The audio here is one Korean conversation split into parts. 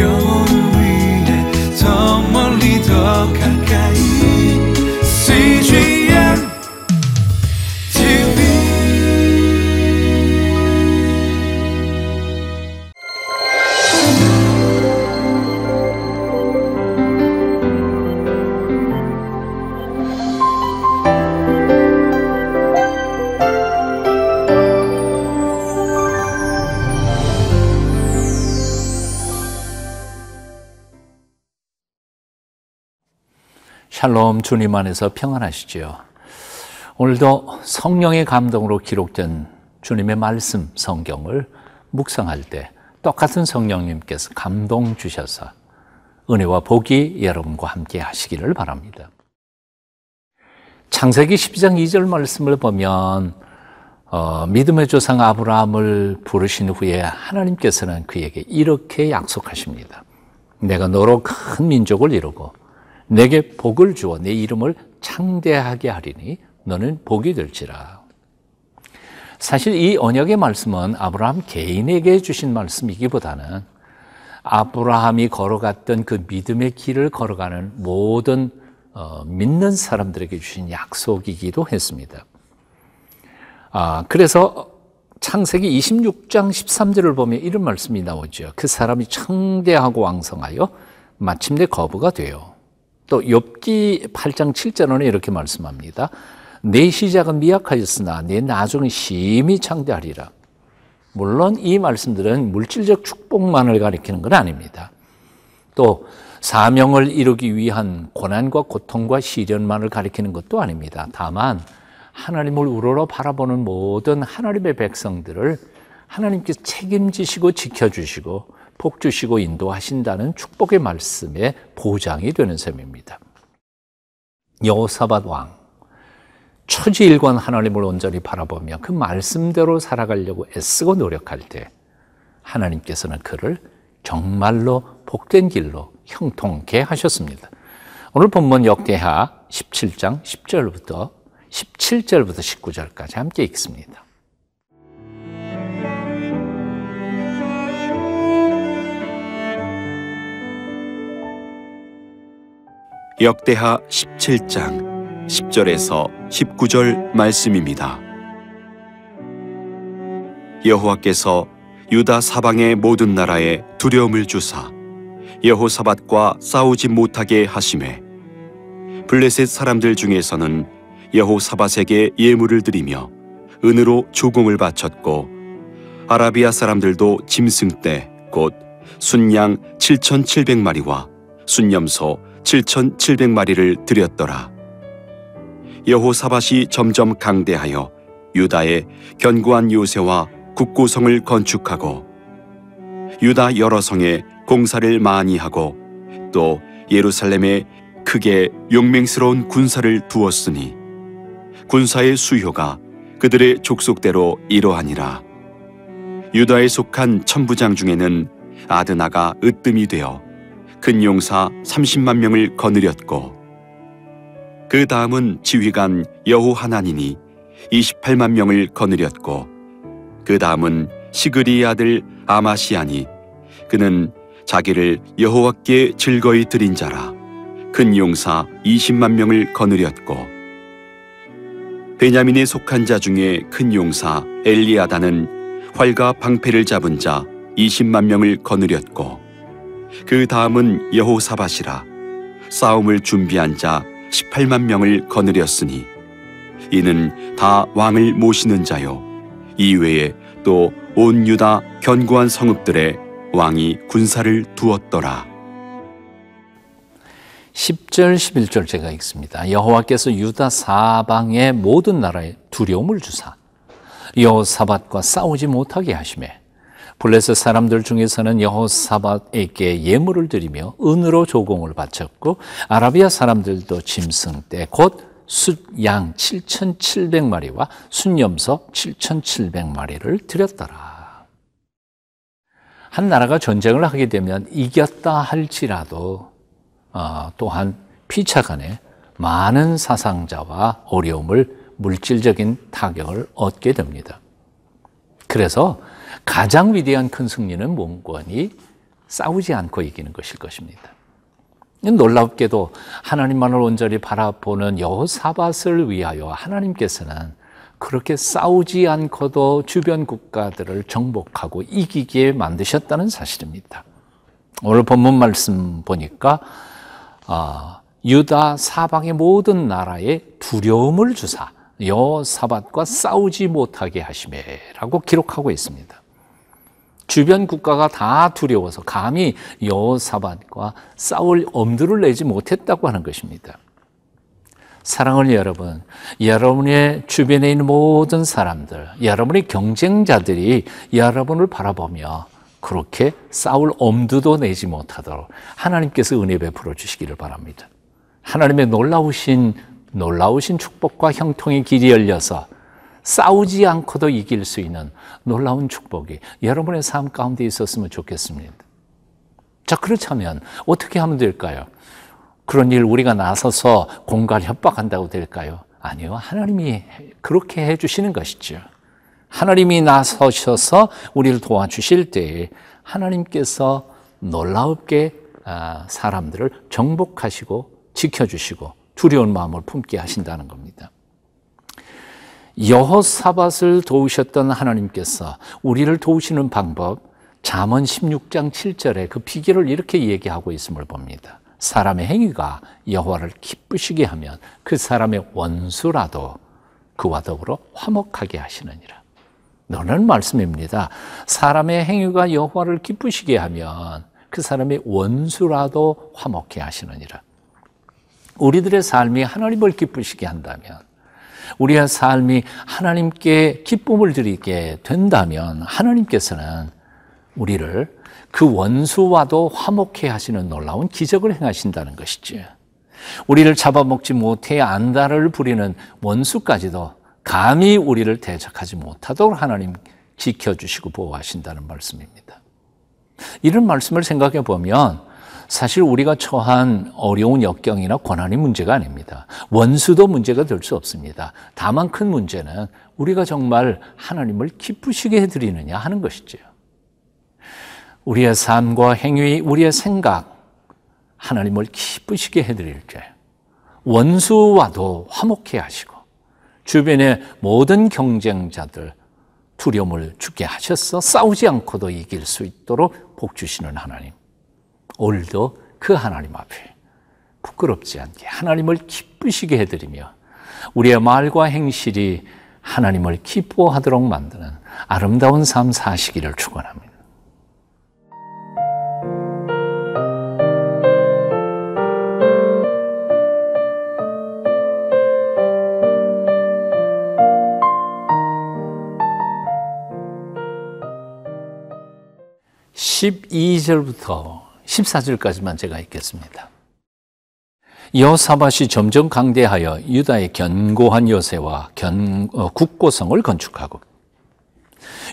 영 샬롬 주님 안에서 평안하시지요. 오늘도 성령의 감동으로 기록된 주님의 말씀 성경을 묵상할 때 똑같은 성령님께서 감동 주셔서 은혜와 복이 여러분과 함께 하시기를 바랍니다. 창세기 12장 2절 말씀을 보면 어, 믿음의 조상 아브라함을 부르신 후에 하나님께서는 그에게 이렇게 약속하십니다. 내가 너로 큰 민족을 이루고 내게 복을 주어 내 이름을 창대하게 하리니 너는 복이 될지라. 사실 이 언약의 말씀은 아브라함 개인에게 주신 말씀이기보다는 아브라함이 걸어갔던 그 믿음의 길을 걸어가는 모든 어, 믿는 사람들에게 주신 약속이기도 했습니다. 아, 그래서 창세기 26장 13절을 보면 이런 말씀이 나오죠. 그 사람이 창대하고 왕성하여 마침내 거부가 돼요. 또 욥기 8장 7절은 이렇게 말씀합니다. 내 시작은 미약하였으나 내 나중은 심히 창대하리라. 물론 이 말씀들은 물질적 축복만을 가리키는 건 아닙니다. 또 사명을 이루기 위한 고난과 고통과 시련만을 가리키는 것도 아닙니다. 다만 하나님을 우러러 바라보는 모든 하나님의 백성들을 하나님께서 책임지시고 지켜주시고 복 주시고 인도하신다는 축복의 말씀에 보장이 되는 셈입니다. 여호사밧 왕 처지일관 하나님을 온전히 바라보며 그 말씀대로 살아가려고 애쓰고 노력할 때 하나님께서는 그를 정말로 복된 길로 형통케 하셨습니다. 오늘 본문 역대하 17장 10절부터 17절부터 19절까지 함께 읽습니다. 역대하 17장 10절에서 19절 말씀입니다. 여호와께서 유다 사방의 모든 나라에 두려움을 주사 여호사밧과 싸우지 못하게 하심에 블레셋 사람들 중에서는 여호사밧에게 예물을 드리며 은으로 조공을 바쳤고 아라비아 사람들도 짐승 떼곧 순양 7,700마리와 순염소 7,700마리를 드렸더라. 여호사밧이 점점 강대하여 유다에 견고한 요새와 국고성을 건축하고 유다 여러 성에 공사를 많이 하고 또 예루살렘에 크게 용맹스러운 군사를 두었으니 군사의 수효가 그들의 족속대로 이러하니라. 유다에 속한 천부장 중에는 아드나가 으뜸이 되어 큰 용사 30만 명을 거느렸고 그 다음은 지휘관 여호 하나니니 28만 명을 거느렸고 그 다음은 시그리의 아들 아마시아니 그는 자기를 여호와께 즐거이 드린 자라. 큰 용사 20만 명을 거느렸고 베냐민에 속한 자 중에 큰 용사 엘리아다는 활과 방패를 잡은 자 20만 명을 거느렸고 그 다음은 여호사밧이라. 싸움을 준비한 자 18만 명을 거느렸으니 이는 다 왕을 모시는 자요. 이외에 또 온 유다 견고한 성읍들에 왕이 군사를 두었더라. 10절 11절 제가 읽습니다. 여호와께서 유다 사방의 모든 나라에 두려움을 주사 여호사밧과 싸우지 못하게 하심에 블레셋 사람들 중에서는 여호사밧에게 예물을 드리며 은으로 조공을 바쳤고 아라비아 사람들도 짐승 떼곧 숫양 7,700마리와 순염소 7,700마리를 드렸더라. 한 나라가 전쟁을 하게 되면 이겼다 할지라도 어, 또한 피차 간에 많은 사상자와 어려움을 물질적인 타격을 얻게 됩니다. 그래서 가장 위대한 큰 승리는 뭔고니 싸우지 않고 이기는 것일 것입니다. 놀랍게도 하나님만을 온전히 바라보는 여호사밧을 위하여 하나님께서는 그렇게 싸우지 않고도 주변 국가들을 정복하고 이기게 만드셨다는 사실입니다. 오늘 본문 말씀 보니까 아, 유다 사방의 모든 나라에 두려움을 주사 여사밧과 싸우지 못하게 하심에라고 기록하고 있습니다. 주변 국가가 다 두려워서 감히 여사밧과 싸울 엄두를 내지 못했다고 하는 것입니다. 사랑하는 여러분, 여러분의 주변에 있는 모든 사람들, 여러분의 경쟁자들이 여러분을 바라보며 그렇게 싸울 엄두도 내지 못하도록 하나님께서 은혜 베풀어 주시기를 바랍니다. 하나님의 놀라우신 놀라우신 축복과 형통의 길이 열려서 싸우지 않고도 이길 수 있는 놀라운 축복이 여러분의 삶 가운데 있었으면 좋겠습니다. 자, 그렇다면 어떻게 하면 될까요? 그런 일 우리가 나서서 공갈 협박한다고 될까요? 아니요. 하나님이 그렇게 해 주시는 것이죠. 하나님이 나서셔서 우리를 도와주실 때 하나님께서 놀라웁게 아, 사람들을 정복하시고 지켜주시고 두려운 마음을 품게 하신다는 겁니다. 여호사밧을 도우셨던 하나님께서 우리를 도우시는 방법 잠언 16장 7절에 그 비결을 이렇게 얘기하고 있음을 봅니다. 사람의 행위가 여호와를 기쁘시게 하면 그 사람의 원수라도 그와 더불어 화목하게 하시느니라. 너는 말씀입니다. 사람의 행위가 여호와를 기쁘시게 하면 그 사람의 원수라도 화목해 하시느니라. 우리들의 삶이 하나님을 기쁘시게 한다면 우리의 삶이 하나님께 기쁨을 드리게 된다면 하나님께서는 우리를 그 원수와도 화목해 하시는 놀라운 기적을 행하신다는 것이죠. 우리를 잡아먹지 못해 안달을 부리는 원수까지도 감히 우리를 대적하지 못하도록 하나님 지켜주시고 보호하신다는 말씀입니다. 이런 말씀을 생각해 보면 사실 우리가 처한 어려운 역경이나 고난이 문제가 아닙니다. 원수도 문제가 될 수 없습니다. 다만 큰 문제는 우리가 정말 하나님을 기쁘시게 해드리느냐 하는 것이죠. 우리의 삶과 행위, 우리의 생각, 하나님을 기쁘시게 해드릴 때 원수와도 화목해 하시고 주변의 모든 경쟁자들 두려움을 주게 하셔서 싸우지 않고도 이길 수 있도록 복 주시는 하나님. 오늘도 그 하나님 앞에 부끄럽지 않게 하나님을 기쁘시게 해드리며 우리의 말과 행실이 하나님을 기뻐하도록 만드는 아름다운 삶 사시기를 축원합니다. (12절부터) 14절까지만 제가 읽겠습니다. 여사밧이 점점 강대하여 유다의 견고한 요새와 견, 어, 국고성을 건축하고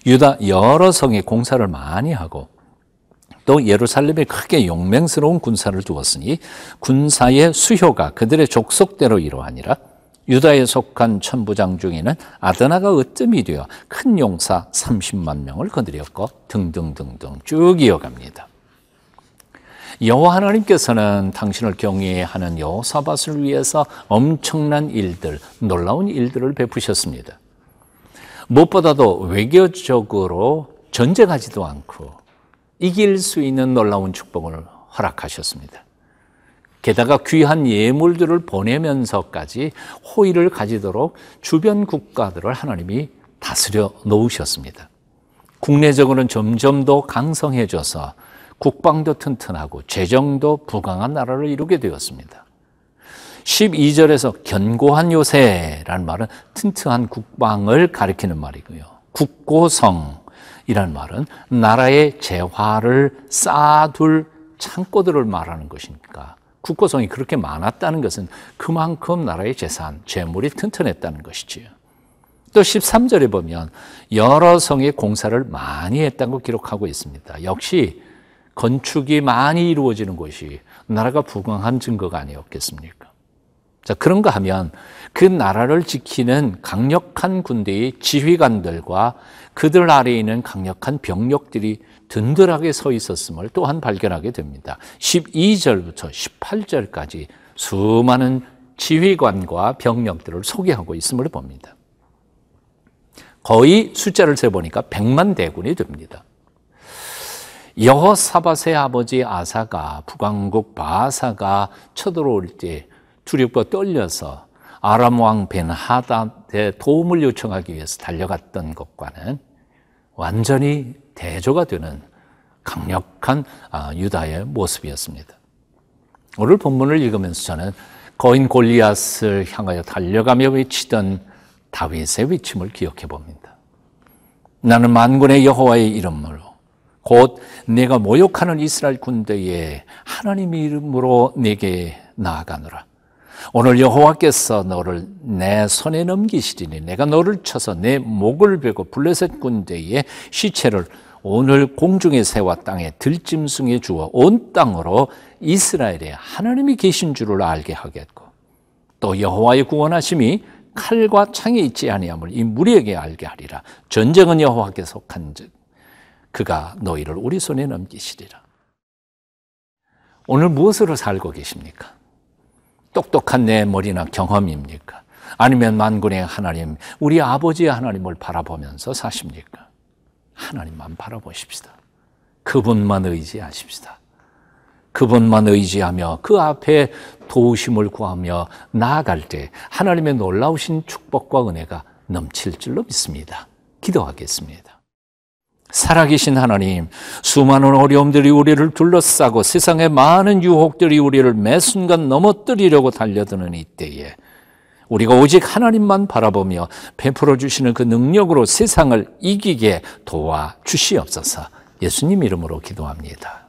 유다 여러 성에 공사를 많이 하고 또 예루살렘에 크게 용맹스러운 군사를 두었으니 군사의 수효가 그들의 족속대로 이러하니라 유다에 속한 천부장 중에는 아드나가 으뜸이 되어 큰 용사 30만 명을 건드렸고 등등등등 쭉 이어갑니다. 여호와 하나님께서는 당신을 경외하는 여호사밧을 위해서 엄청난 일들, 놀라운 일들을 베푸셨습니다. 무엇보다도 외교적으로 전쟁하지도 않고 이길 수 있는 놀라운 축복을 허락하셨습니다. 게다가 귀한 예물들을 보내면서까지 호의를 가지도록 주변 국가들을 하나님이 다스려 놓으셨습니다. 국내적으로는 점점 더 강성해져서 국방도 튼튼하고 재정도 부강한 나라를 이루게 되었습니다. 12절에서 견고한 요새라는 말은 튼튼한 국방을 가리키는 말이고요. 국고성이라는 말은 나라의 재화를 쌓아둘 창고들을 말하는 것이니까 국고성이 그렇게 많았다는 것은 그만큼 나라의 재산, 재물이 튼튼했다는 것이지요. 또 13절에 보면 여러 성의 공사를 많이 했다고 기록하고 있습니다. 역시 건축이 많이 이루어지는 곳이 나라가 부강한 증거가 아니었겠습니까? 자, 그런가 하면 그 나라를 지키는 강력한 군대의 지휘관들과 그들 아래에 있는 강력한 병력들이 든든하게 서 있었음을 또한 발견하게 됩니다. 12절부터 18절까지 수많은 지휘관과 병력들을 소개하고 있음을 봅니다. 거의 숫자를 세보니까 100만 대군이 됩니다. 여호사밧의 아버지 아사가 북왕국 바사가 쳐들어올 때 두렵고 떨려서 아람 왕 벤하닷의 도움을 요청하기 위해서 달려갔던 것과는 완전히 대조가 되는 강력한 아, 유다의 모습이었습니다. 오늘 본문을 읽으면서 저는 거인 골리앗을 향하여 달려가며 외치던 다윗의 외침을 기억해 봅니다. 나는 만군의 여호와의 이름으로 곧 내가 모욕하는 이스라엘 군대에 하나님의 이름으로 내게 나아가노라. 오늘 여호와께서 너를 내 손에 넘기시리니 내가 너를 쳐서 내 목을 베고 블레셋 군대의 시체를 오늘 공중의 새와 땅에 들짐승에 주어 온 땅으로 이스라엘에 하나님이 계신 줄을 알게 하겠고 또 여호와의 구원하심이 칼과 창에 있지 아니함을 이 무리에게 알게 하리라 전쟁은 여호와께 속한즉 그가 너희를 우리 손에 넘기시리라 오늘 무엇으로 살고 계십니까? 똑똑한 내 머리나 경험입니까? 아니면 만군의 하나님, 우리 아버지의 하나님을 바라보면서 사십니까? 하나님만 바라보십시다. 그분만 의지하십시다. 그분만 의지하며 그 앞에 도우심을 구하며 나아갈 때 하나님의 놀라우신 축복과 은혜가 넘칠 줄로 믿습니다. 기도하겠습니다. 살아계신 하나님, 수많은 어려움들이 우리를 둘러싸고 세상의 많은 유혹들이 우리를 매 순간 넘어뜨리려고 달려드는 이때에 우리가 오직 하나님만 바라보며 베풀어 주시는 그 능력으로 세상을 이기게 도와 주시옵소서. 예수님 이름으로 기도합니다.